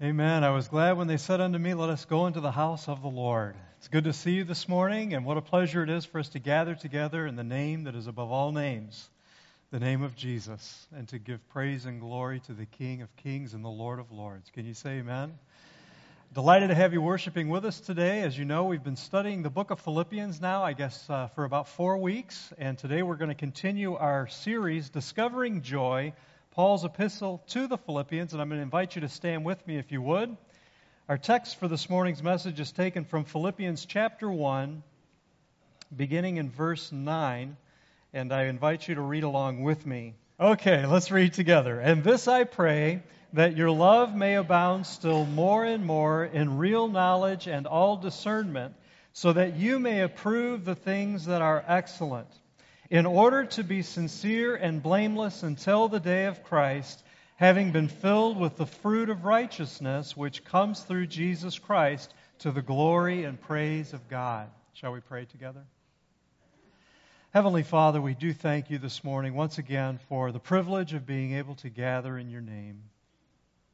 Amen. I was glad when they said unto me, Let us go into the house of the Lord. It's good to see you this morning, and what a pleasure it is for us to gather together in the name that is above all names, the name of Jesus, and to give praise and glory to the King of kings and the Lord of lords. Can you say amen? Delighted to have you worshiping with us today. As you know, we've been studying the book of Philippians now, I guess, uh, for about four weeks, and today we're going to continue our series, Discovering Joy Paul's epistle to the Philippians, and I'm going to invite you to stand with me if you would. Our text for this morning's message is taken from Philippians chapter 1, beginning in verse 9, and I invite you to read along with me. Okay, let's read together. And this I pray that your love may abound still more and more in real knowledge and all discernment, so that you may approve the things that are excellent in order to be sincere and blameless until the day of Christ, having been filled with the fruit of righteousness which comes through Jesus Christ to the glory and praise of God. Shall we pray together? Heavenly Father, we do thank you this morning once again for the privilege of being able to gather in your name.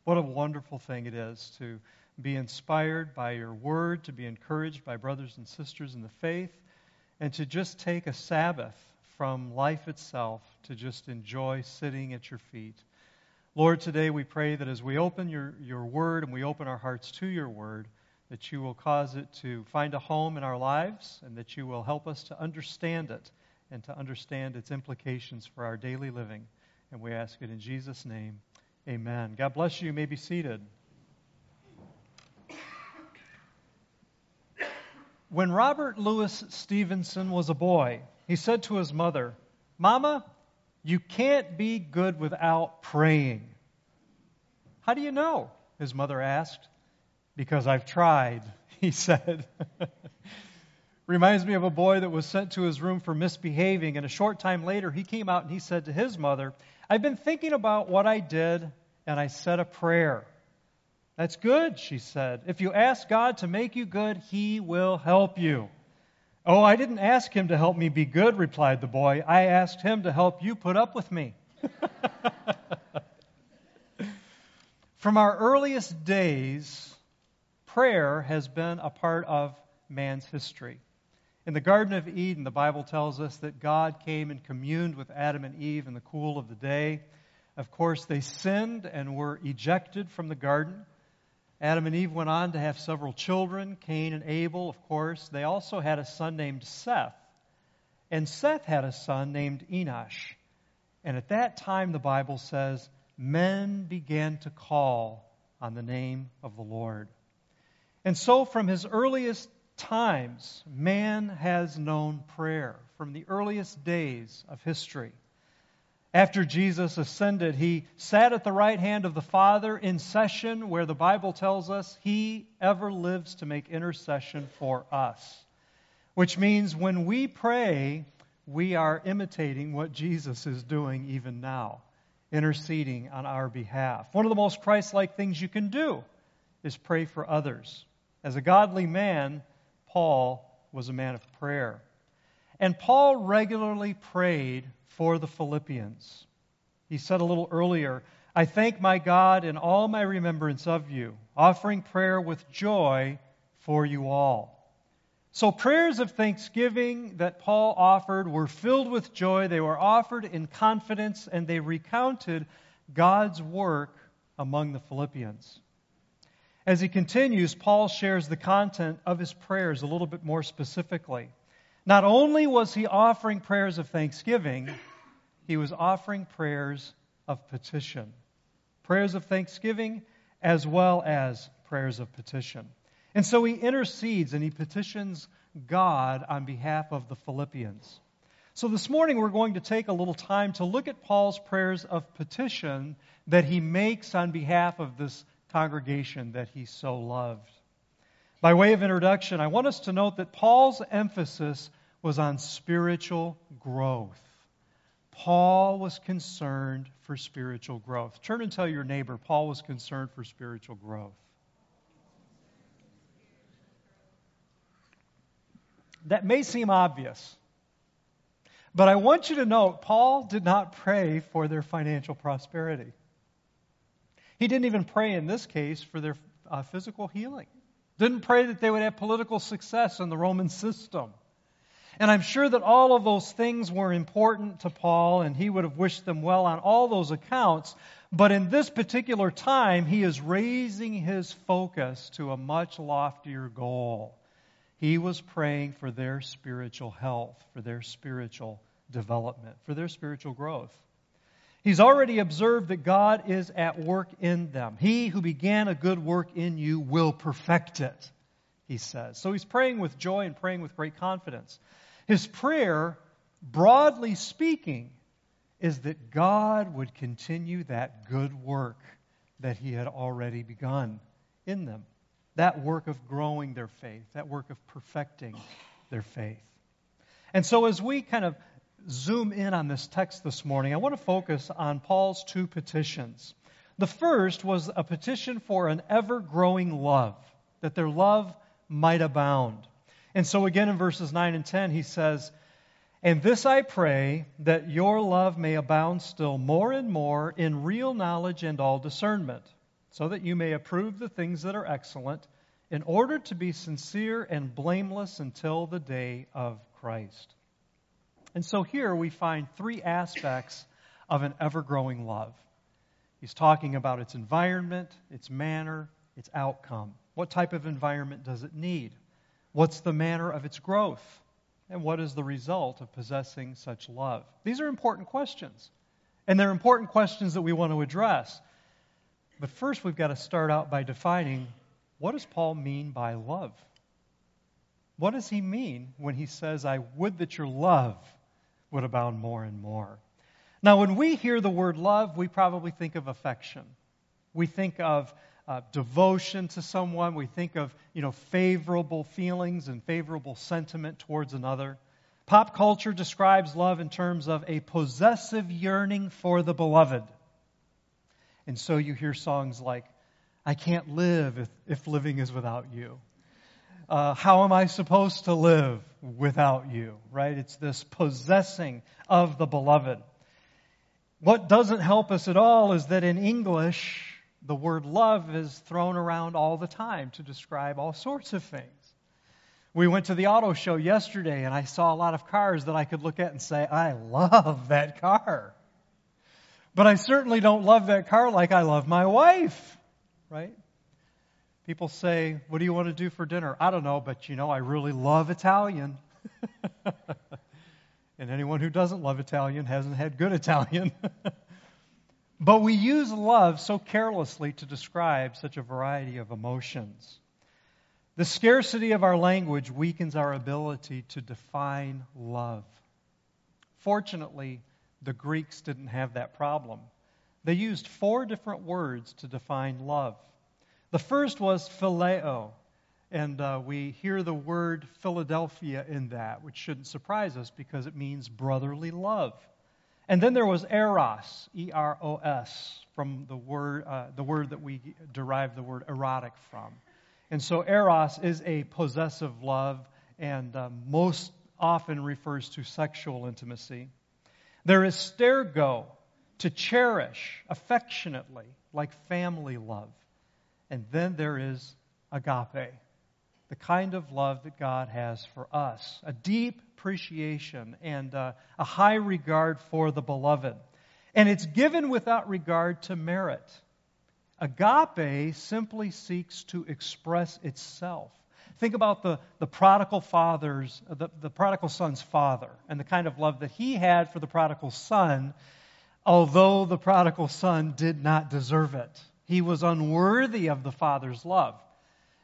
What a wonderful thing it is to be inspired by your word, to be encouraged by brothers and sisters in the faith, and to just take a Sabbath from life itself to just enjoy sitting at your feet. Lord, today we pray that as we open your, your word and we open our hearts to your word, that you will cause it to find a home in our lives and that you will help us to understand it and to understand its implications for our daily living. And we ask it in Jesus' name. Amen. God bless you. You may be seated. When Robert Louis Stevenson was a boy, he said to his mother, Mama, you can't be good without praying. How do you know? His mother asked. Because I've tried, he said. Reminds me of a boy that was sent to his room for misbehaving, and a short time later he came out and he said to his mother, I've been thinking about what I did, and I said a prayer. That's good, she said. If you ask God to make you good, He will help you. Oh, I didn't ask him to help me be good, replied the boy. I asked him to help you put up with me. From our earliest days, prayer has been a part of man's history. In the Garden of Eden, the Bible tells us that God came and communed with Adam and Eve in the cool of the day. Of course, they sinned and were ejected from the garden. Adam and Eve went on to have several children, Cain and Abel, of course. They also had a son named Seth. And Seth had a son named Enosh. And at that time, the Bible says, men began to call on the name of the Lord. And so, from his earliest times, man has known prayer, from the earliest days of history. After Jesus ascended, he sat at the right hand of the Father in session where the Bible tells us he ever lives to make intercession for us. Which means when we pray, we are imitating what Jesus is doing even now, interceding on our behalf. One of the most Christ like things you can do is pray for others. As a godly man, Paul was a man of prayer. And Paul regularly prayed for the Philippians. He said a little earlier, I thank my God in all my remembrance of you, offering prayer with joy for you all. So, prayers of thanksgiving that Paul offered were filled with joy. They were offered in confidence, and they recounted God's work among the Philippians. As he continues, Paul shares the content of his prayers a little bit more specifically. Not only was he offering prayers of thanksgiving, he was offering prayers of petition. Prayers of thanksgiving as well as prayers of petition. And so he intercedes and he petitions God on behalf of the Philippians. So this morning we're going to take a little time to look at Paul's prayers of petition that he makes on behalf of this congregation that he so loved. By way of introduction, I want us to note that Paul's emphasis was on spiritual growth. Paul was concerned for spiritual growth. Turn and tell your neighbor, Paul was concerned for spiritual growth. That may seem obvious, but I want you to note Paul did not pray for their financial prosperity. He didn't even pray in this case for their uh, physical healing. Didn't pray that they would have political success in the Roman system. And I'm sure that all of those things were important to Paul, and he would have wished them well on all those accounts. But in this particular time, he is raising his focus to a much loftier goal. He was praying for their spiritual health, for their spiritual development, for their spiritual growth. He's already observed that God is at work in them. He who began a good work in you will perfect it, he says. So he's praying with joy and praying with great confidence. His prayer, broadly speaking, is that God would continue that good work that he had already begun in them. That work of growing their faith, that work of perfecting their faith. And so, as we kind of zoom in on this text this morning, I want to focus on Paul's two petitions. The first was a petition for an ever growing love, that their love might abound. And so, again, in verses 9 and 10, he says, And this I pray, that your love may abound still more and more in real knowledge and all discernment, so that you may approve the things that are excellent, in order to be sincere and blameless until the day of Christ. And so here we find three aspects of an ever growing love. He's talking about its environment, its manner, its outcome. What type of environment does it need? What's the manner of its growth? And what is the result of possessing such love? These are important questions. And they're important questions that we want to address. But first, we've got to start out by defining what does Paul mean by love? What does he mean when he says, I would that your love would abound more and more. Now, when we hear the word love, we probably think of affection. We think of uh, devotion to someone. We think of you know favorable feelings and favorable sentiment towards another. Pop culture describes love in terms of a possessive yearning for the beloved. And so you hear songs like, I can't live if, if living is without you uh, how am I supposed to live without you? Right? It's this possessing of the beloved. What doesn't help us at all is that in English, the word love is thrown around all the time to describe all sorts of things. We went to the auto show yesterday and I saw a lot of cars that I could look at and say, I love that car. But I certainly don't love that car like I love my wife, right? People say, What do you want to do for dinner? I don't know, but you know, I really love Italian. and anyone who doesn't love Italian hasn't had good Italian. but we use love so carelessly to describe such a variety of emotions. The scarcity of our language weakens our ability to define love. Fortunately, the Greeks didn't have that problem. They used four different words to define love. The first was phileo, and uh, we hear the word Philadelphia in that, which shouldn't surprise us because it means brotherly love. And then there was eros, E R O S, from the word, uh, the word that we derive the word erotic from. And so eros is a possessive love and uh, most often refers to sexual intimacy. There is stergo, to cherish affectionately, like family love. And then there is agape, the kind of love that God has for us, a deep appreciation and uh, a high regard for the beloved. And it's given without regard to merit. Agape simply seeks to express itself. Think about the, the prodigal father's, the, the prodigal son's father, and the kind of love that he had for the prodigal son, although the prodigal son did not deserve it. He was unworthy of the Father's love.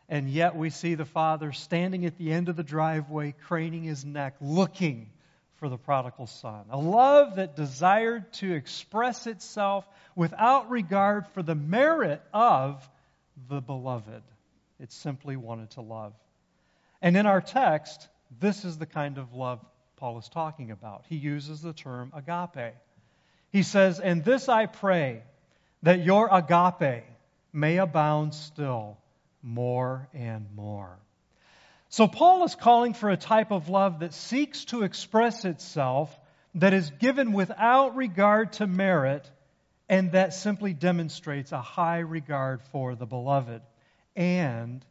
And yet we see the Father standing at the end of the driveway, craning his neck, looking for the prodigal son. A love that desired to express itself without regard for the merit of the beloved. It simply wanted to love. And in our text, this is the kind of love Paul is talking about. He uses the term agape. He says, And this I pray that your agape may abound still more and more. So, Paul is calling for a type of love that seeks to express itself, that is given without regard to merit, And that simply demonstrates a high regard for the beloved. And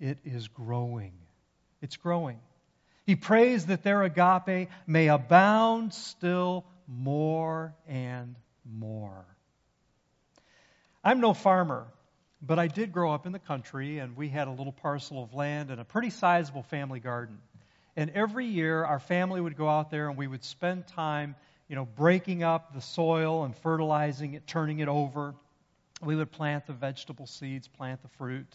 it is growing. It's growing. He prays that their agape may abound still more and more. I'm no farmer, but I did grow up in the country, and we had a little parcel of land and a pretty sizable family garden. And every year, our family would go out there and we would spend time, you know, breaking up the soil and fertilizing it, turning it over. We would plant the vegetable seeds, plant the fruit,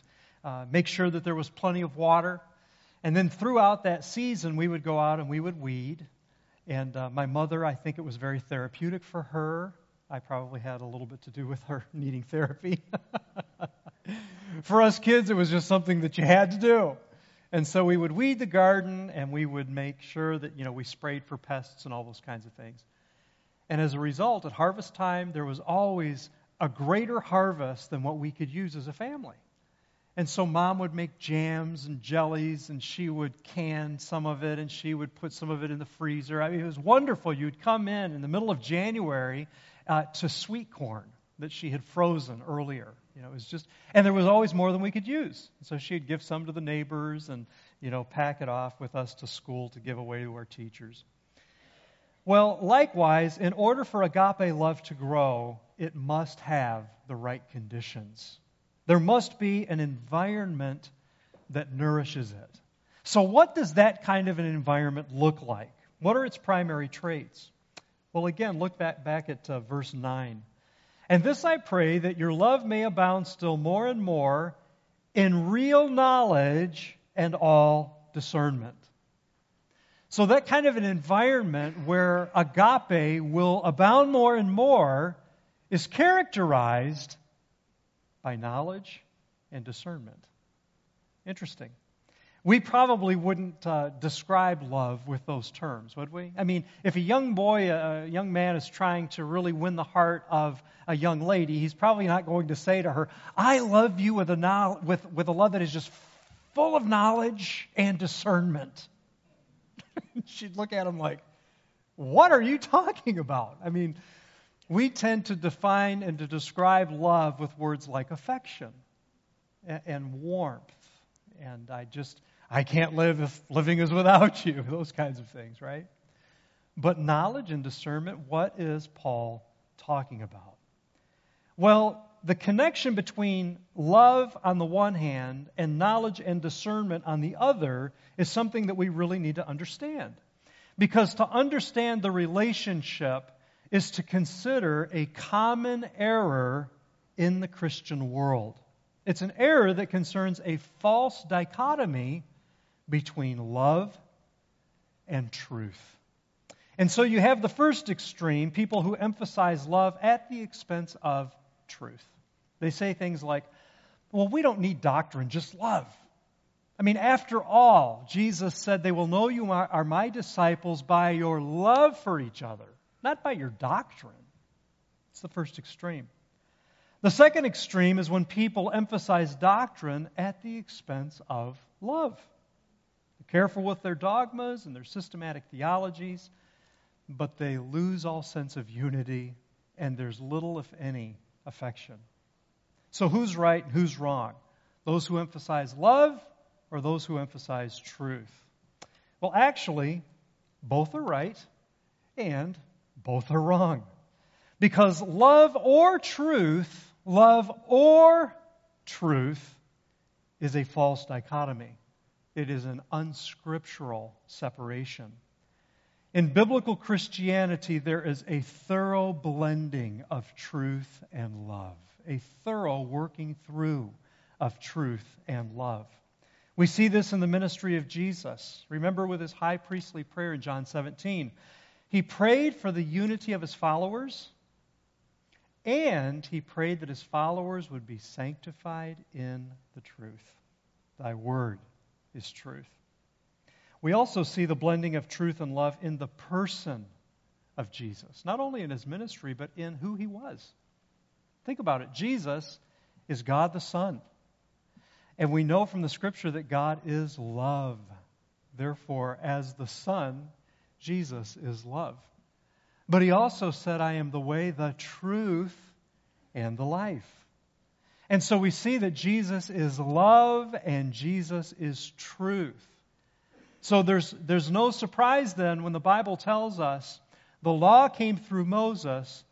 uh, make sure that there was plenty of water. And then throughout that season, we would go out and we would weed. And uh, my mother, I think it was very therapeutic for her. I probably had a little bit to do with her needing therapy. for us kids, it was just something that you had to do. And so we would weed the garden and we would make sure that, you know, we sprayed for pests and all those kinds of things. And as a result, at harvest time, there was always a greater harvest than what we could use as a family. And so mom would make jams and jellies and she would can some of it and she would put some of it in the freezer. I mean, it was wonderful. You'd come in in the middle of January uh, to sweet corn that she had frozen earlier. You know, it was just, and there was always more than we could use. So she'd give some to the neighbors and, you know, pack it off with us to school to give away to our teachers. Well, likewise, in order for agape love to grow, it must have the right conditions. There must be an environment that nourishes it. So, what does that kind of an environment look like? What are its primary traits? Well, again, look back, back at uh, verse 9. And this I pray that your love may abound still more and more in real knowledge and all discernment. So, that kind of an environment where agape will abound more and more is characterized by knowledge and discernment. Interesting we probably wouldn't uh, describe love with those terms, would we? I mean, if a young boy, a young man is trying to really win the heart of a young lady, he's probably not going to say to her, I love you with a, no- with, with a love that is just full of knowledge and discernment. She'd look at him like, What are you talking about? I mean, we tend to define and to describe love with words like affection and, and warmth. And I just, I can't live if living is without you, those kinds of things, right? But knowledge and discernment, what is Paul talking about? Well, the connection between love on the one hand and knowledge and discernment on the other is something that we really need to understand. Because to understand the relationship is to consider a common error in the Christian world. It's an error that concerns a false dichotomy between love and truth. And so you have the first extreme people who emphasize love at the expense of truth. They say things like, well, we don't need doctrine, just love. I mean, after all, Jesus said, They will know you are my disciples by your love for each other, not by your doctrine. It's the first extreme. The second extreme is when people emphasize doctrine at the expense of love careful with their dogmas and their systematic theologies, but they lose all sense of unity, and there's little, if any, affection. So, who's right and who's wrong? Those who emphasize love or those who emphasize truth? Well, actually, both are right and both are wrong. Because love or truth, love or truth, is a false dichotomy. It is an unscriptural separation. In biblical Christianity, there is a thorough blending of truth and love, a thorough working through of truth and love. We see this in the ministry of Jesus. Remember with his high priestly prayer in John 17, he prayed for the unity of his followers, and he prayed that his followers would be sanctified in the truth. Thy word is truth. We also see the blending of truth and love in the person of Jesus, not only in his ministry, but in who he was. Think about it. Jesus is God the Son. And we know from the scripture that God is love. Therefore, as the Son, Jesus is love. But he also said, I am the way, the truth, and the life. And so we see that Jesus is love and Jesus is truth. So there's, there's no surprise then when the Bible tells us the law came through Moses,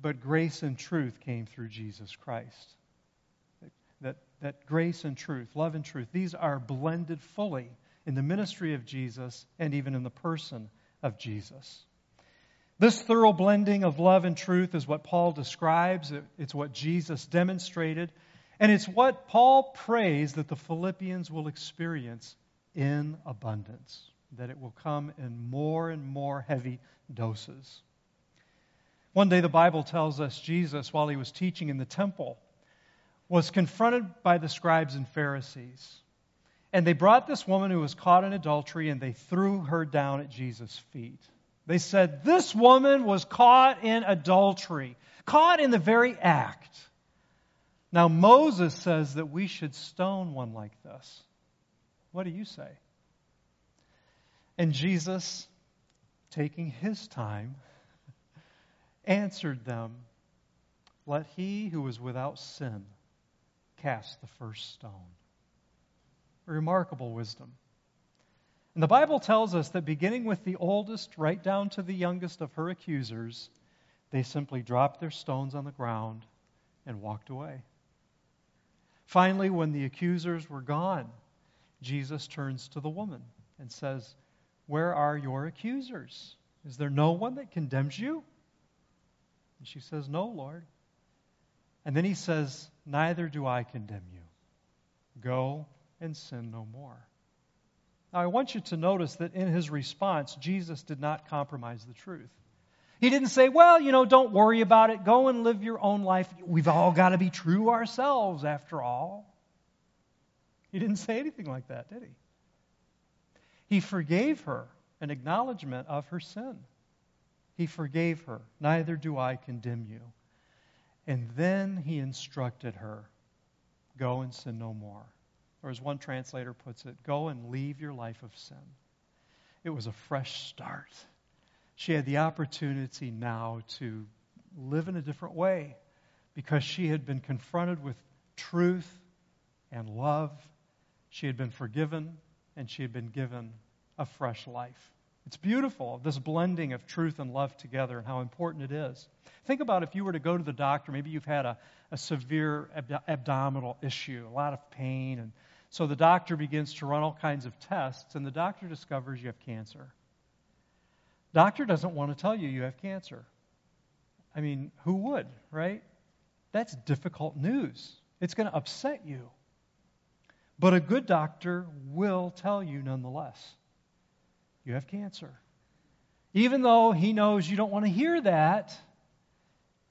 but grace and truth came through Jesus Christ. That, that grace and truth, love and truth, these are blended fully in the ministry of Jesus and even in the person of Jesus. This thorough blending of love and truth is what Paul describes. It's what Jesus demonstrated. And it's what Paul prays that the Philippians will experience in abundance, that it will come in more and more heavy doses. One day, the Bible tells us Jesus, while he was teaching in the temple, was confronted by the scribes and Pharisees. And they brought this woman who was caught in adultery and they threw her down at Jesus' feet. They said, This woman was caught in adultery, caught in the very act. Now, Moses says that we should stone one like this. What do you say? And Jesus, taking his time, answered them, Let he who is without sin cast the first stone. Remarkable wisdom. And the Bible tells us that beginning with the oldest right down to the youngest of her accusers, they simply dropped their stones on the ground and walked away. Finally, when the accusers were gone, Jesus turns to the woman and says, Where are your accusers? Is there no one that condemns you? And she says, No, Lord. And then he says, Neither do I condemn you. Go and sin no more. Now, I want you to notice that in his response, Jesus did not compromise the truth. He didn't say, Well, you know, don't worry about it. Go and live your own life. We've all got to be true ourselves, after all. He didn't say anything like that, did he? He forgave her an acknowledgement of her sin. He forgave her. Neither do I condemn you. And then he instructed her go and sin no more. Or as one translator puts it, go and leave your life of sin. It was a fresh start. She had the opportunity now to live in a different way because she had been confronted with truth and love she had been forgiven, and she had been given a fresh life. It's beautiful, this blending of truth and love together and how important it is. Think about if you were to go to the doctor, maybe you've had a, a severe ab- abdominal issue, a lot of pain, and so the doctor begins to run all kinds of tests, and the doctor discovers you have cancer. Doctor doesn't want to tell you you have cancer. I mean, who would, right? That's difficult news. It's going to upset you. But a good doctor will tell you nonetheless you have cancer. Even though he knows you don't want to hear that,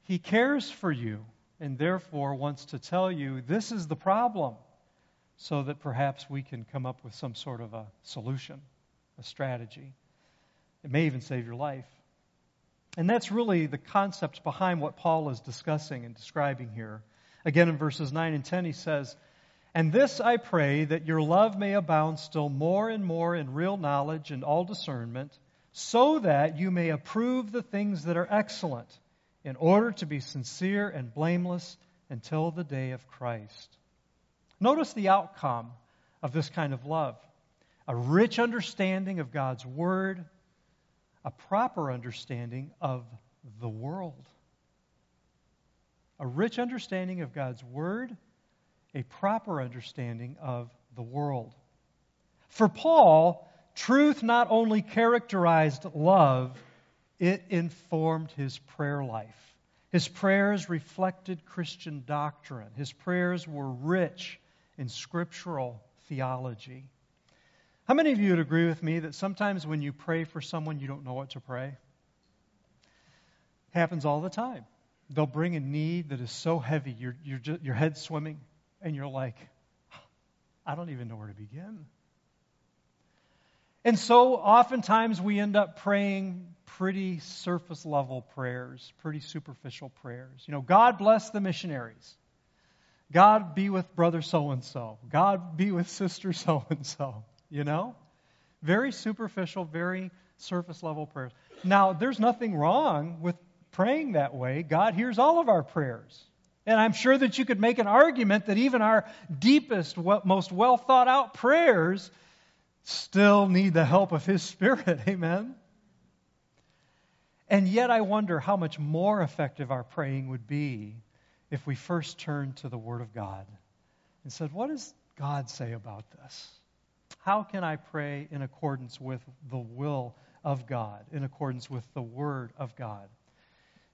he cares for you and therefore wants to tell you this is the problem so that perhaps we can come up with some sort of a solution, a strategy. It may even save your life. And that's really the concept behind what Paul is discussing and describing here. Again, in verses 9 and 10, he says, and this I pray that your love may abound still more and more in real knowledge and all discernment, so that you may approve the things that are excellent, in order to be sincere and blameless until the day of Christ. Notice the outcome of this kind of love a rich understanding of God's Word, a proper understanding of the world. A rich understanding of God's Word a proper understanding of the world. For Paul, truth not only characterized love, it informed his prayer life. His prayers reflected Christian doctrine. His prayers were rich in scriptural theology. How many of you would agree with me that sometimes when you pray for someone, you don't know what to pray? Happens all the time. They'll bring a need that is so heavy, your, your, your head's swimming and you're like, I don't even know where to begin. And so oftentimes we end up praying pretty surface level prayers, pretty superficial prayers. You know, God bless the missionaries. God be with brother so and so. God be with sister so and so. You know? Very superficial, very surface level prayers. Now, there's nothing wrong with praying that way. God hears all of our prayers. And I'm sure that you could make an argument that even our deepest, most well thought out prayers still need the help of His Spirit. Amen? And yet, I wonder how much more effective our praying would be if we first turned to the Word of God and said, What does God say about this? How can I pray in accordance with the will of God, in accordance with the Word of God?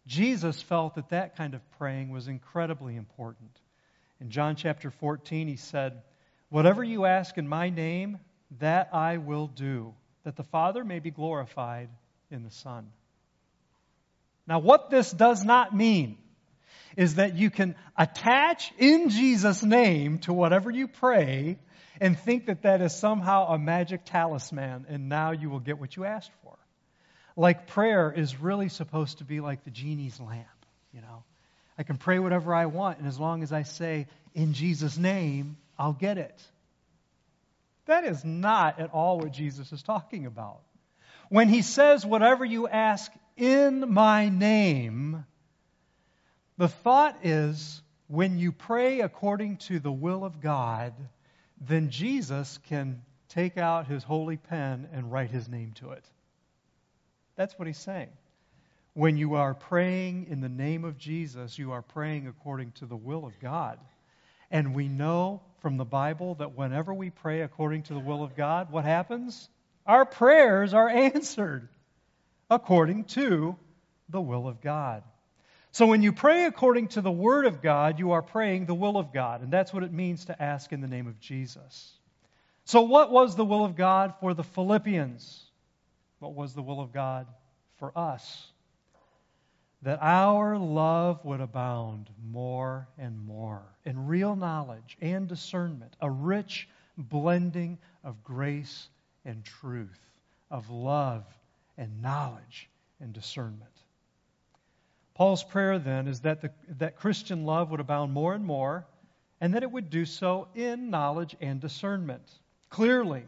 Jesus felt that that kind of praying was incredibly important. In John chapter 14, he said, Whatever you ask in my name, that I will do, that the Father may be glorified in the Son. Now, what this does not mean is that you can attach in Jesus' name to whatever you pray and think that that is somehow a magic talisman and now you will get what you asked for. Like prayer is really supposed to be like the genie's lamp, you know. I can pray whatever I want, and as long as I say, in Jesus' name, I'll get it. That is not at all what Jesus is talking about. When he says, whatever you ask in my name, the thought is when you pray according to the will of God, then Jesus can take out his holy pen and write his name to it. That's what he's saying. When you are praying in the name of Jesus, you are praying according to the will of God. And we know from the Bible that whenever we pray according to the will of God, what happens? Our prayers are answered according to the will of God. So when you pray according to the Word of God, you are praying the will of God. And that's what it means to ask in the name of Jesus. So, what was the will of God for the Philippians? What was the will of God for us? That our love would abound more and more in real knowledge and discernment, a rich blending of grace and truth, of love and knowledge and discernment. Paul's prayer then is that, the, that Christian love would abound more and more, and that it would do so in knowledge and discernment. Clearly,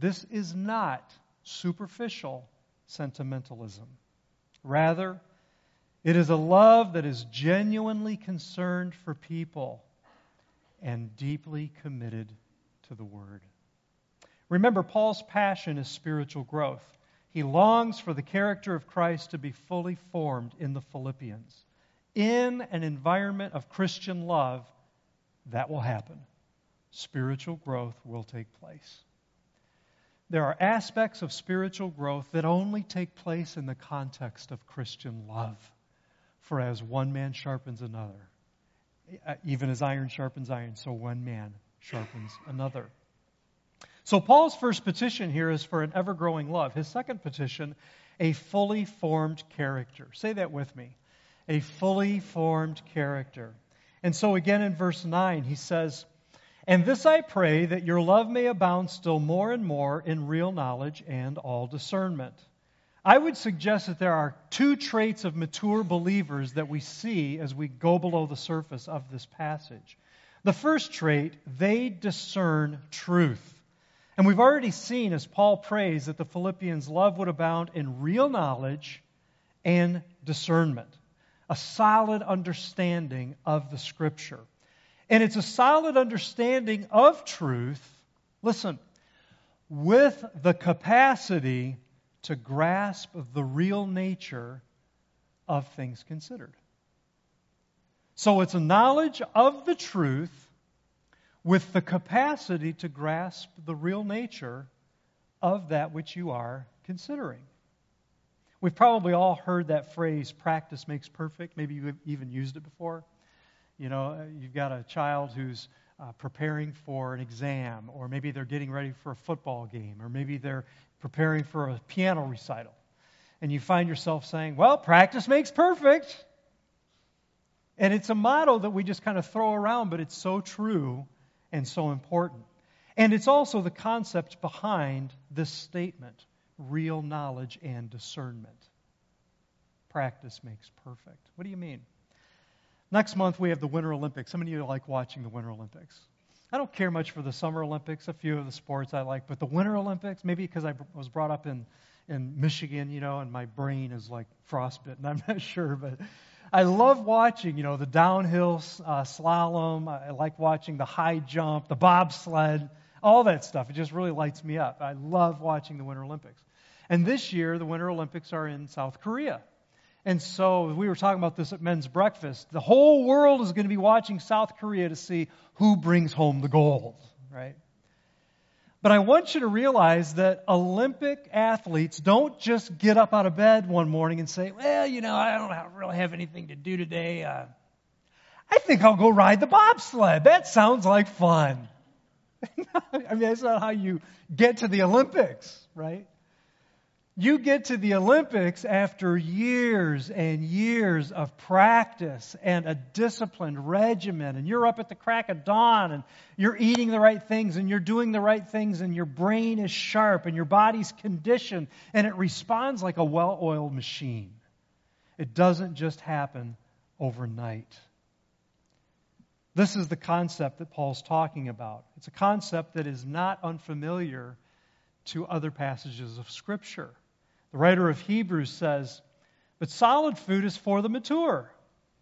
this is not superficial sentimentalism. Rather, it is a love that is genuinely concerned for people and deeply committed to the Word. Remember, Paul's passion is spiritual growth. He longs for the character of Christ to be fully formed in the Philippians. In an environment of Christian love, that will happen. Spiritual growth will take place. There are aspects of spiritual growth that only take place in the context of Christian love. For as one man sharpens another, uh, even as iron sharpens iron, so one man sharpens another. So Paul's first petition here is for an ever growing love. His second petition, a fully formed character. Say that with me. A fully formed character. And so again in verse 9, he says, And this I pray that your love may abound still more and more in real knowledge and all discernment. I would suggest that there are two traits of mature believers that we see as we go below the surface of this passage. The first trait, they discern truth. And we've already seen as Paul prays that the Philippians' love would abound in real knowledge and discernment, a solid understanding of the Scripture. And it's a solid understanding of truth, listen, with the capacity to grasp the real nature of things considered. So it's a knowledge of the truth with the capacity to grasp the real nature of that which you are considering. We've probably all heard that phrase, practice makes perfect. Maybe you've even used it before. You know, you've got a child who's uh, preparing for an exam, or maybe they're getting ready for a football game, or maybe they're preparing for a piano recital. And you find yourself saying, Well, practice makes perfect. And it's a motto that we just kind of throw around, but it's so true and so important. And it's also the concept behind this statement real knowledge and discernment. Practice makes perfect. What do you mean? Next month, we have the Winter Olympics. How many of you like watching the Winter Olympics? I don't care much for the Summer Olympics, a few of the sports I like, but the Winter Olympics, maybe because I was brought up in, in Michigan, you know, and my brain is like frostbitten. I'm not sure, but I love watching, you know, the downhill uh, slalom. I like watching the high jump, the bobsled, all that stuff. It just really lights me up. I love watching the Winter Olympics. And this year, the Winter Olympics are in South Korea. And so we were talking about this at men's breakfast. The whole world is going to be watching South Korea to see who brings home the gold, right? But I want you to realize that Olympic athletes don't just get up out of bed one morning and say, well, you know, I don't really have anything to do today. Uh, I think I'll go ride the bobsled. That sounds like fun. I mean, that's not how you get to the Olympics, right? You get to the Olympics after years and years of practice and a disciplined regimen, and you're up at the crack of dawn, and you're eating the right things, and you're doing the right things, and your brain is sharp, and your body's conditioned, and it responds like a well oiled machine. It doesn't just happen overnight. This is the concept that Paul's talking about. It's a concept that is not unfamiliar to other passages of Scripture. The writer of Hebrews says, But solid food is for the mature.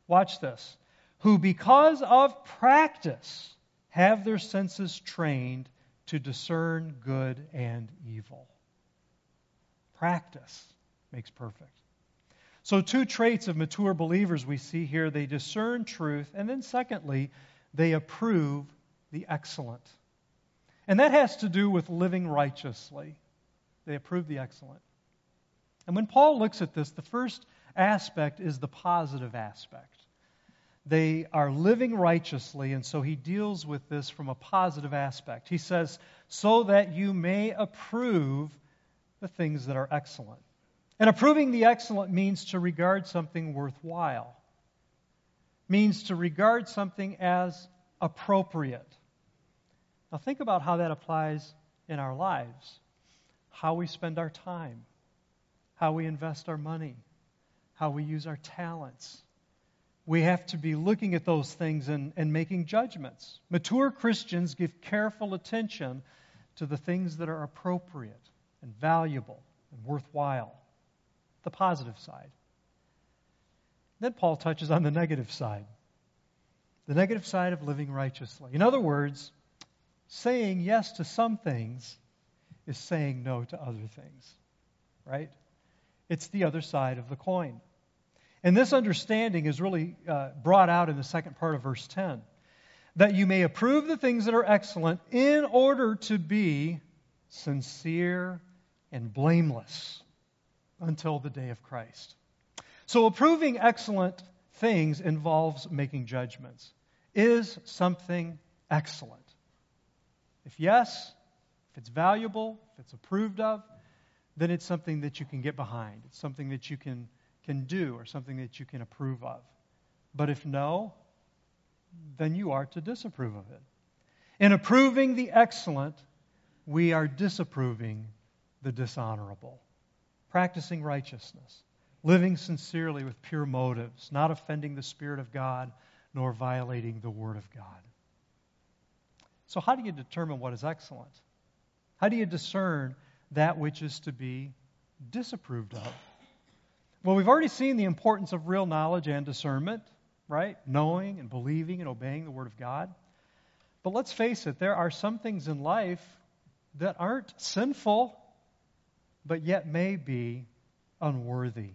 Watch this. Who, because of practice, have their senses trained to discern good and evil. Practice makes perfect. So, two traits of mature believers we see here they discern truth, and then, secondly, they approve the excellent. And that has to do with living righteously. They approve the excellent. And when Paul looks at this, the first aspect is the positive aspect. They are living righteously, and so he deals with this from a positive aspect. He says, so that you may approve the things that are excellent. And approving the excellent means to regard something worthwhile, means to regard something as appropriate. Now, think about how that applies in our lives, how we spend our time how we invest our money, how we use our talents. We have to be looking at those things and, and making judgments. Mature Christians give careful attention to the things that are appropriate and valuable and worthwhile. The positive side. Then Paul touches on the negative side. The negative side of living righteously. In other words, saying yes to some things is saying no to other things. Right? It's the other side of the coin. And this understanding is really uh, brought out in the second part of verse 10 that you may approve the things that are excellent in order to be sincere and blameless until the day of Christ. So, approving excellent things involves making judgments. Is something excellent? If yes, if it's valuable, if it's approved of, then it's something that you can get behind. It's something that you can, can do or something that you can approve of. But if no, then you are to disapprove of it. In approving the excellent, we are disapproving the dishonorable. Practicing righteousness, living sincerely with pure motives, not offending the Spirit of God, nor violating the Word of God. So, how do you determine what is excellent? How do you discern that which is to be disapproved of. Well, we've already seen the importance of real knowledge and discernment, right? Knowing and believing and obeying the Word of God. But let's face it, there are some things in life that aren't sinful, but yet may be unworthy.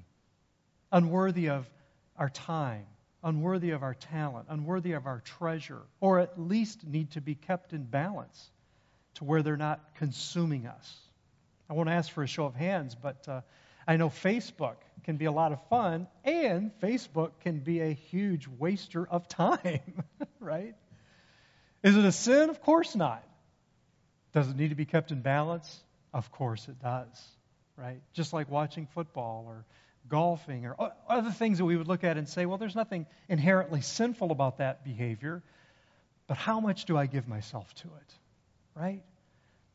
Unworthy of our time, unworthy of our talent, unworthy of our treasure, or at least need to be kept in balance to where they're not consuming us. I won't ask for a show of hands, but uh, I know Facebook can be a lot of fun, and Facebook can be a huge waster of time, right? Is it a sin? Of course not. Does it need to be kept in balance? Of course it does, right? Just like watching football or golfing or other things that we would look at and say, well, there's nothing inherently sinful about that behavior, but how much do I give myself to it, right?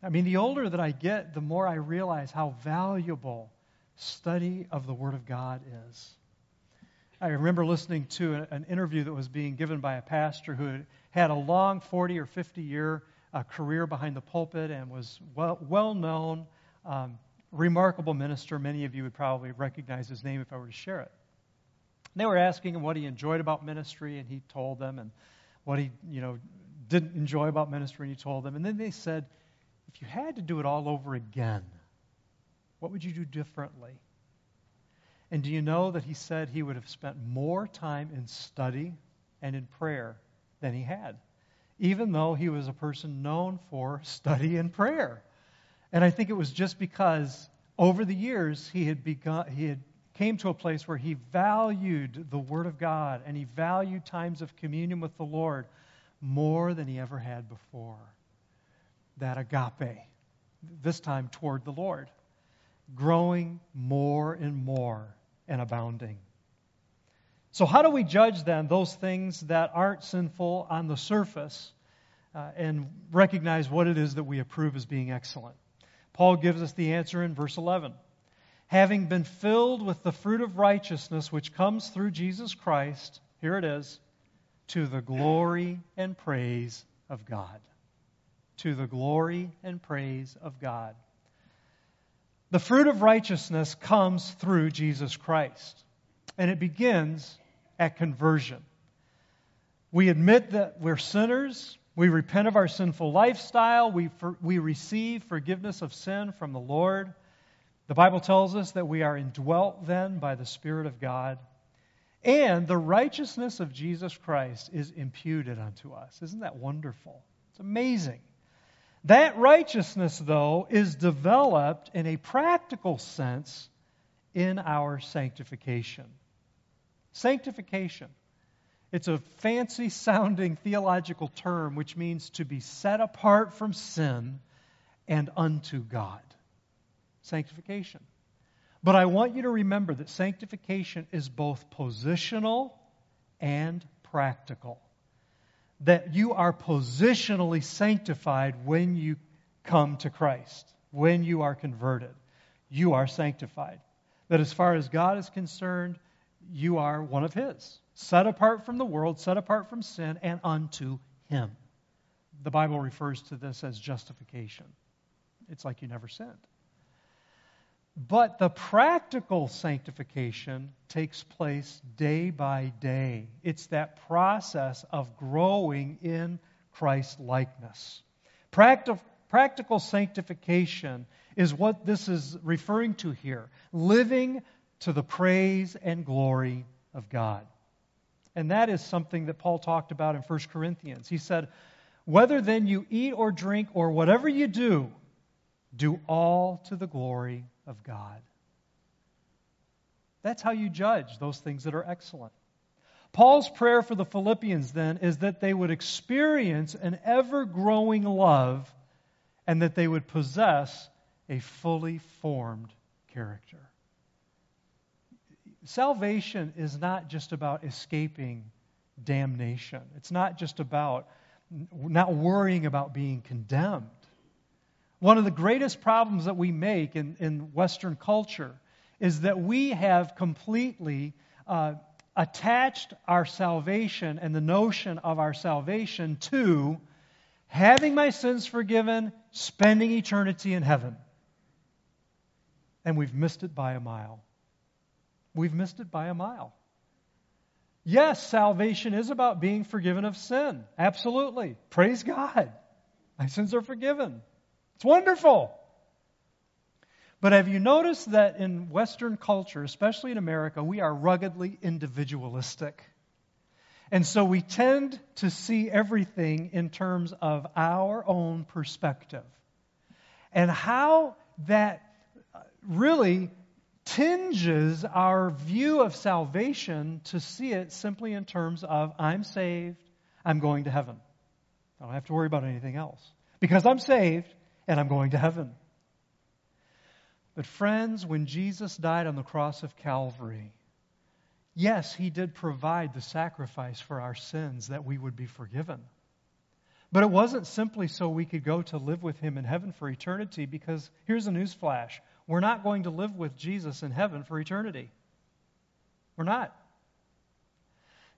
I mean, the older that I get, the more I realize how valuable study of the Word of God is. I remember listening to an interview that was being given by a pastor who had a long 40 or 50 year uh, career behind the pulpit and was well, well known, um, remarkable minister. Many of you would probably recognize his name if I were to share it. they were asking him what he enjoyed about ministry, and he told them, and what he, you know, didn't enjoy about ministry, and he told them. And then they said, if you had to do it all over again, what would you do differently? And do you know that he said he would have spent more time in study and in prayer than he had, even though he was a person known for study and prayer. And I think it was just because over the years he had begun, he had came to a place where he valued the Word of God and he valued times of communion with the Lord more than he ever had before. That agape, this time toward the Lord, growing more and more and abounding. So, how do we judge then those things that aren't sinful on the surface uh, and recognize what it is that we approve as being excellent? Paul gives us the answer in verse 11. Having been filled with the fruit of righteousness which comes through Jesus Christ, here it is, to the glory and praise of God. To the glory and praise of God. The fruit of righteousness comes through Jesus Christ. And it begins at conversion. We admit that we're sinners. We repent of our sinful lifestyle. We, for, we receive forgiveness of sin from the Lord. The Bible tells us that we are indwelt then by the Spirit of God. And the righteousness of Jesus Christ is imputed unto us. Isn't that wonderful? It's amazing. That righteousness, though, is developed in a practical sense in our sanctification. Sanctification. It's a fancy sounding theological term which means to be set apart from sin and unto God. Sanctification. But I want you to remember that sanctification is both positional and practical. That you are positionally sanctified when you come to Christ, when you are converted. You are sanctified. That as far as God is concerned, you are one of His, set apart from the world, set apart from sin, and unto Him. The Bible refers to this as justification. It's like you never sinned. But the practical sanctification takes place day by day. It's that process of growing in Christ likeness. Practical, practical sanctification is what this is referring to here living to the praise and glory of God. And that is something that Paul talked about in 1 Corinthians. He said, Whether then you eat or drink or whatever you do, do all to the glory of God. That's how you judge those things that are excellent. Paul's prayer for the Philippians then is that they would experience an ever growing love and that they would possess a fully formed character salvation is not just about escaping damnation, it's not just about not worrying about being condemned. One of the greatest problems that we make in, in Western culture is that we have completely uh, attached our salvation and the notion of our salvation to having my sins forgiven, spending eternity in heaven. And we've missed it by a mile. We've missed it by a mile. Yes, salvation is about being forgiven of sin. Absolutely. Praise God. My sins are forgiven. It's wonderful. But have you noticed that in Western culture, especially in America, we are ruggedly individualistic? And so we tend to see everything in terms of our own perspective. And how that really tinges our view of salvation to see it simply in terms of I'm saved, I'm going to heaven. I don't have to worry about anything else. Because I'm saved and I'm going to heaven. But, friends, when Jesus died on the cross of Calvary, yes, he did provide the sacrifice for our sins that we would be forgiven. But it wasn't simply so we could go to live with him in heaven for eternity, because here's a news flash we're not going to live with Jesus in heaven for eternity. We're not.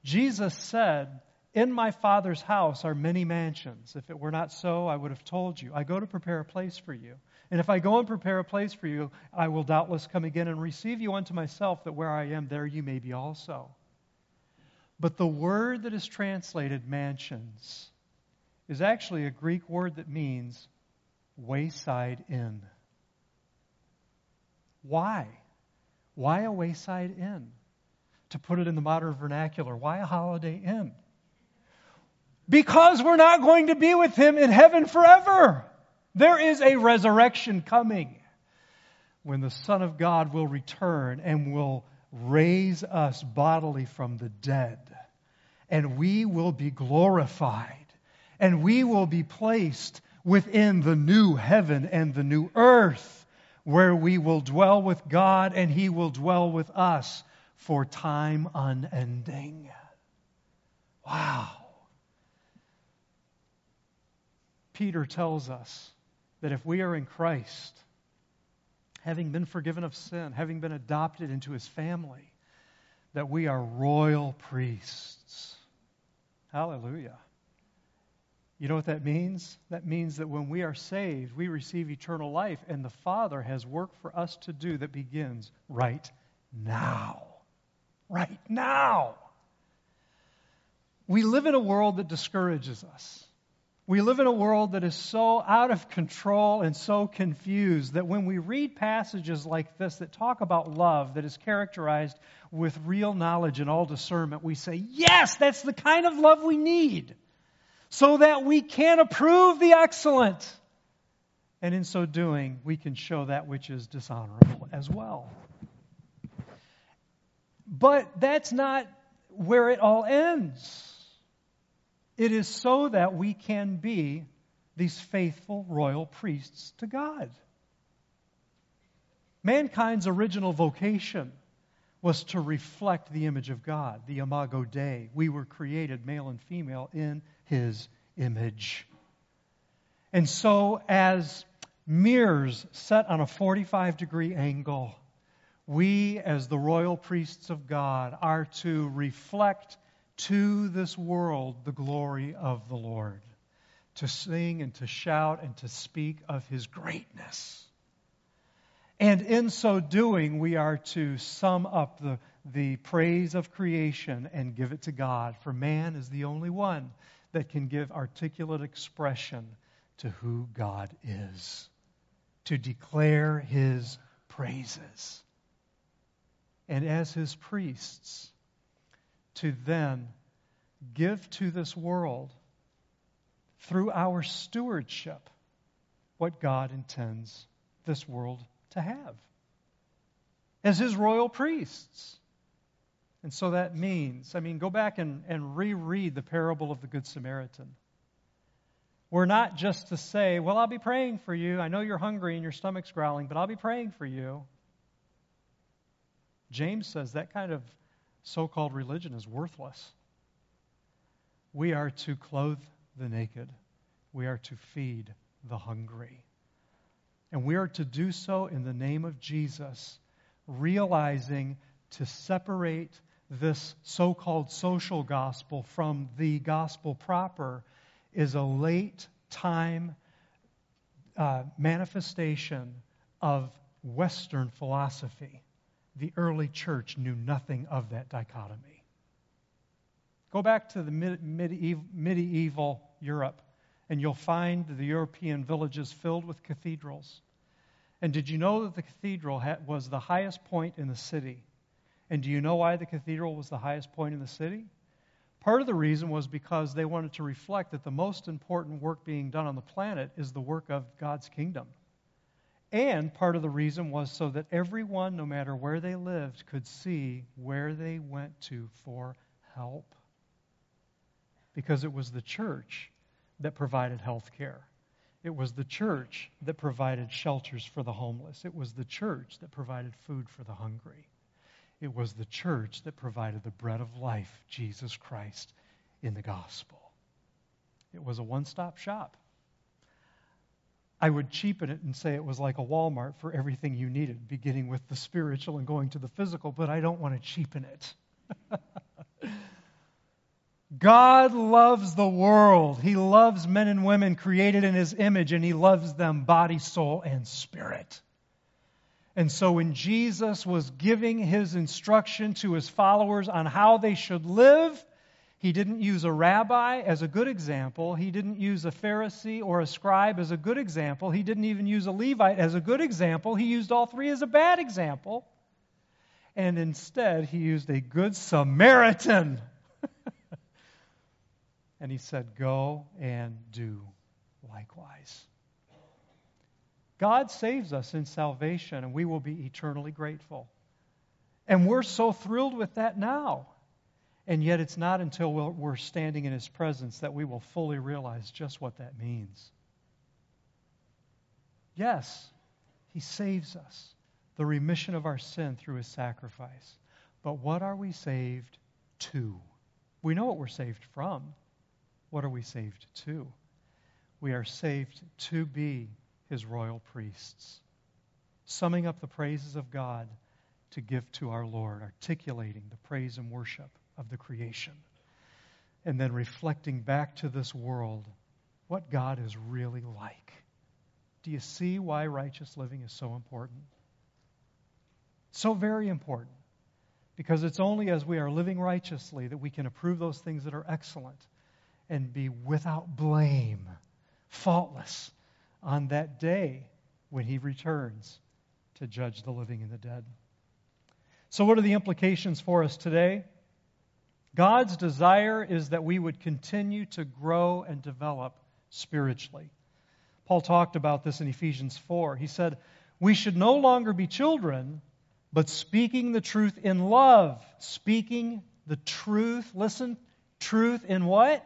Jesus said, In my Father's house are many mansions. If it were not so, I would have told you. I go to prepare a place for you. And if I go and prepare a place for you, I will doubtless come again and receive you unto myself, that where I am, there you may be also. But the word that is translated mansions is actually a Greek word that means wayside inn. Why? Why a wayside inn? To put it in the modern vernacular, why a holiday inn? Because we're not going to be with him in heaven forever. There is a resurrection coming when the Son of God will return and will raise us bodily from the dead. And we will be glorified. And we will be placed within the new heaven and the new earth, where we will dwell with God and He will dwell with us for time unending. Wow. Peter tells us that if we are in Christ, having been forgiven of sin, having been adopted into his family, that we are royal priests. Hallelujah. You know what that means? That means that when we are saved, we receive eternal life, and the Father has work for us to do that begins right now. Right now. We live in a world that discourages us. We live in a world that is so out of control and so confused that when we read passages like this that talk about love that is characterized with real knowledge and all discernment, we say, yes, that's the kind of love we need so that we can approve the excellent. And in so doing, we can show that which is dishonorable as well. But that's not where it all ends. It is so that we can be these faithful royal priests to God. Mankind's original vocation was to reflect the image of God, the imago Dei. We were created male and female in his image. And so, as mirrors set on a 45 degree angle, we, as the royal priests of God, are to reflect to this world the glory of the Lord, to sing and to shout and to speak of his greatness. And in so doing, we are to sum up the, the praise of creation and give it to God, for man is the only one that can give articulate expression to who God is, to declare his praises. And as his priests, to then give to this world through our stewardship what God intends this world to have as his royal priests. And so that means, I mean, go back and, and reread the parable of the Good Samaritan. We're not just to say, well, I'll be praying for you. I know you're hungry and your stomach's growling, but I'll be praying for you. James says that kind of so called religion is worthless. We are to clothe the naked, we are to feed the hungry. And we are to do so in the name of Jesus, realizing to separate this so called social gospel from the gospel proper is a late time uh, manifestation of Western philosophy the early church knew nothing of that dichotomy. Go back to the medieval, medieval Europe, and you'll find the European villages filled with cathedrals. And did you know that the cathedral was the highest point in the city? And do you know why the cathedral was the highest point in the city? Part of the reason was because they wanted to reflect that the most important work being done on the planet is the work of God's kingdom. And part of the reason was so that everyone, no matter where they lived, could see where they went to for help. Because it was the church that provided health care. It was the church that provided shelters for the homeless. It was the church that provided food for the hungry. It was the church that provided the bread of life, Jesus Christ, in the gospel. It was a one stop shop. I would cheapen it and say it was like a Walmart for everything you needed, beginning with the spiritual and going to the physical, but I don't want to cheapen it. God loves the world. He loves men and women created in His image, and He loves them body, soul, and spirit. And so when Jesus was giving his instruction to his followers on how they should live, he didn't use a rabbi as a good example. He didn't use a Pharisee or a scribe as a good example. He didn't even use a Levite as a good example. He used all three as a bad example. And instead, he used a good Samaritan. and he said, Go and do likewise. God saves us in salvation, and we will be eternally grateful. And we're so thrilled with that now. And yet, it's not until we're standing in His presence that we will fully realize just what that means. Yes, He saves us, the remission of our sin through His sacrifice. But what are we saved to? We know what we're saved from. What are we saved to? We are saved to be His royal priests, summing up the praises of God to give to our Lord, articulating the praise and worship of the creation. And then reflecting back to this world what God is really like. Do you see why righteous living is so important? So very important. Because it's only as we are living righteously that we can approve those things that are excellent and be without blame, faultless on that day when He returns to judge the living and the dead. So, what are the implications for us today? God's desire is that we would continue to grow and develop spiritually. Paul talked about this in Ephesians 4. He said, We should no longer be children, but speaking the truth in love. Speaking the truth, listen, truth in what?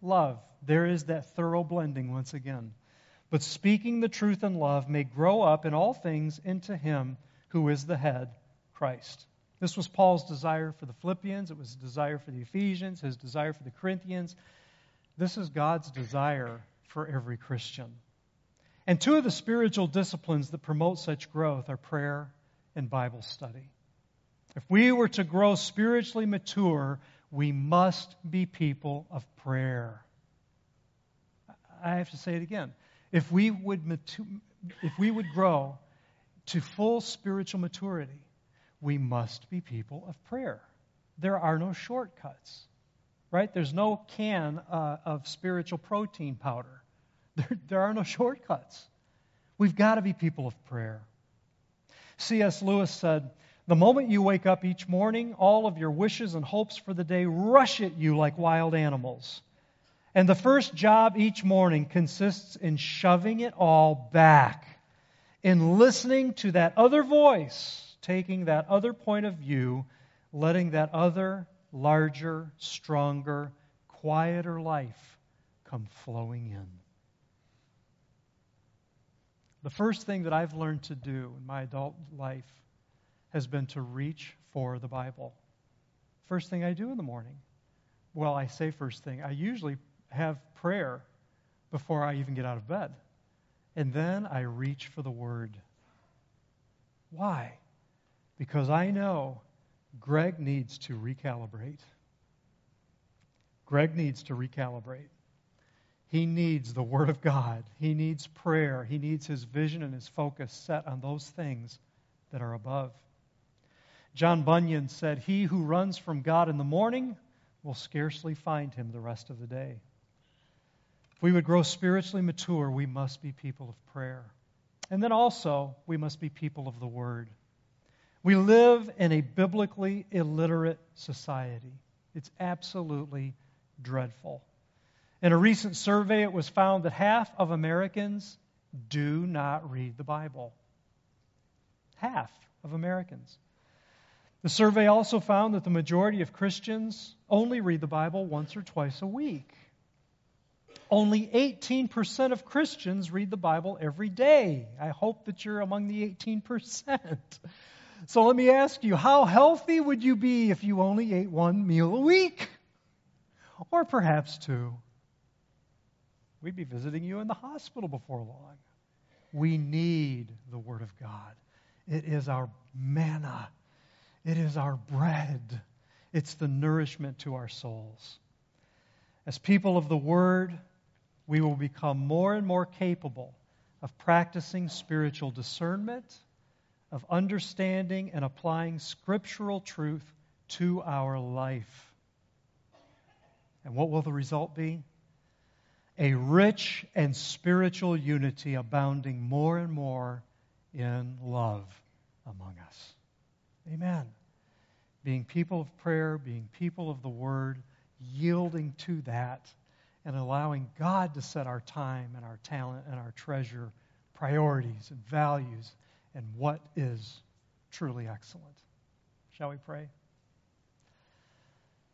Love. There is that thorough blending once again. But speaking the truth in love may grow up in all things into Him who is the head, Christ. This was Paul's desire for the Philippians, it was his desire for the Ephesians, his desire for the Corinthians. This is God's desire for every Christian. And two of the spiritual disciplines that promote such growth are prayer and Bible study. If we were to grow spiritually mature, we must be people of prayer. I have to say it again. If we would, if we would grow to full spiritual maturity, we must be people of prayer. There are no shortcuts, right? There's no can uh, of spiritual protein powder. There, there are no shortcuts. We've got to be people of prayer. C.S. Lewis said, The moment you wake up each morning, all of your wishes and hopes for the day rush at you like wild animals. And the first job each morning consists in shoving it all back, in listening to that other voice taking that other point of view, letting that other, larger, stronger, quieter life come flowing in. The first thing that I've learned to do in my adult life has been to reach for the Bible. First thing I do in the morning. Well, I say first thing. I usually have prayer before I even get out of bed. And then I reach for the Word. Why? Because I know Greg needs to recalibrate. Greg needs to recalibrate. He needs the Word of God. He needs prayer. He needs his vision and his focus set on those things that are above. John Bunyan said, He who runs from God in the morning will scarcely find him the rest of the day. If we would grow spiritually mature, we must be people of prayer. And then also, we must be people of the Word. We live in a biblically illiterate society. It's absolutely dreadful. In a recent survey, it was found that half of Americans do not read the Bible. Half of Americans. The survey also found that the majority of Christians only read the Bible once or twice a week. Only 18% of Christians read the Bible every day. I hope that you're among the 18%. So let me ask you, how healthy would you be if you only ate one meal a week? Or perhaps two? We'd be visiting you in the hospital before long. We need the Word of God. It is our manna, it is our bread, it's the nourishment to our souls. As people of the Word, we will become more and more capable of practicing spiritual discernment of understanding and applying scriptural truth to our life. And what will the result be? A rich and spiritual unity abounding more and more in love among us. Amen. Being people of prayer, being people of the Word, yielding to that, and allowing God to set our time and our talent and our treasure, priorities and values, and what is truly excellent. Shall we pray?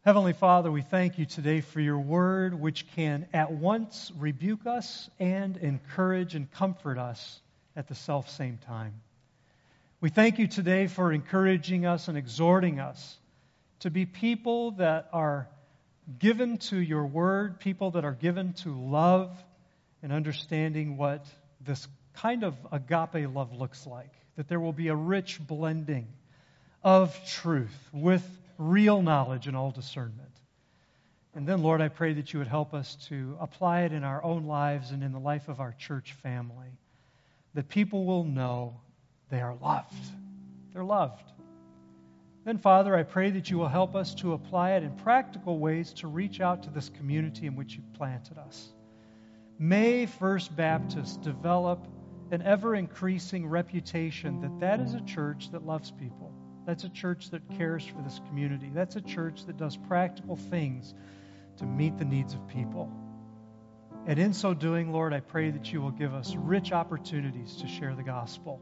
Heavenly Father, we thank you today for your word, which can at once rebuke us and encourage and comfort us at the self same time. We thank you today for encouraging us and exhorting us to be people that are given to your word, people that are given to love and understanding what this kind of agape love looks like. That there will be a rich blending of truth with real knowledge and all discernment. And then, Lord, I pray that you would help us to apply it in our own lives and in the life of our church family. That people will know they are loved. They're loved. Then, Father, I pray that you will help us to apply it in practical ways to reach out to this community in which you've planted us. May First Baptist develop an ever increasing reputation that that is a church that loves people. That's a church that cares for this community. That's a church that does practical things to meet the needs of people. And in so doing, Lord, I pray that you will give us rich opportunities to share the gospel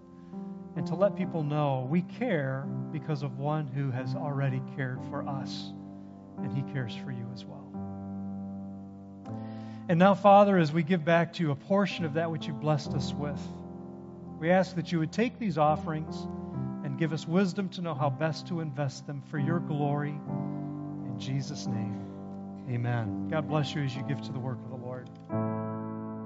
and to let people know we care because of one who has already cared for us, and he cares for you as well. And now, Father, as we give back to you a portion of that which you blessed us with, we ask that you would take these offerings and give us wisdom to know how best to invest them for your glory. In Jesus' name, amen. God bless you as you give to the work of the Lord.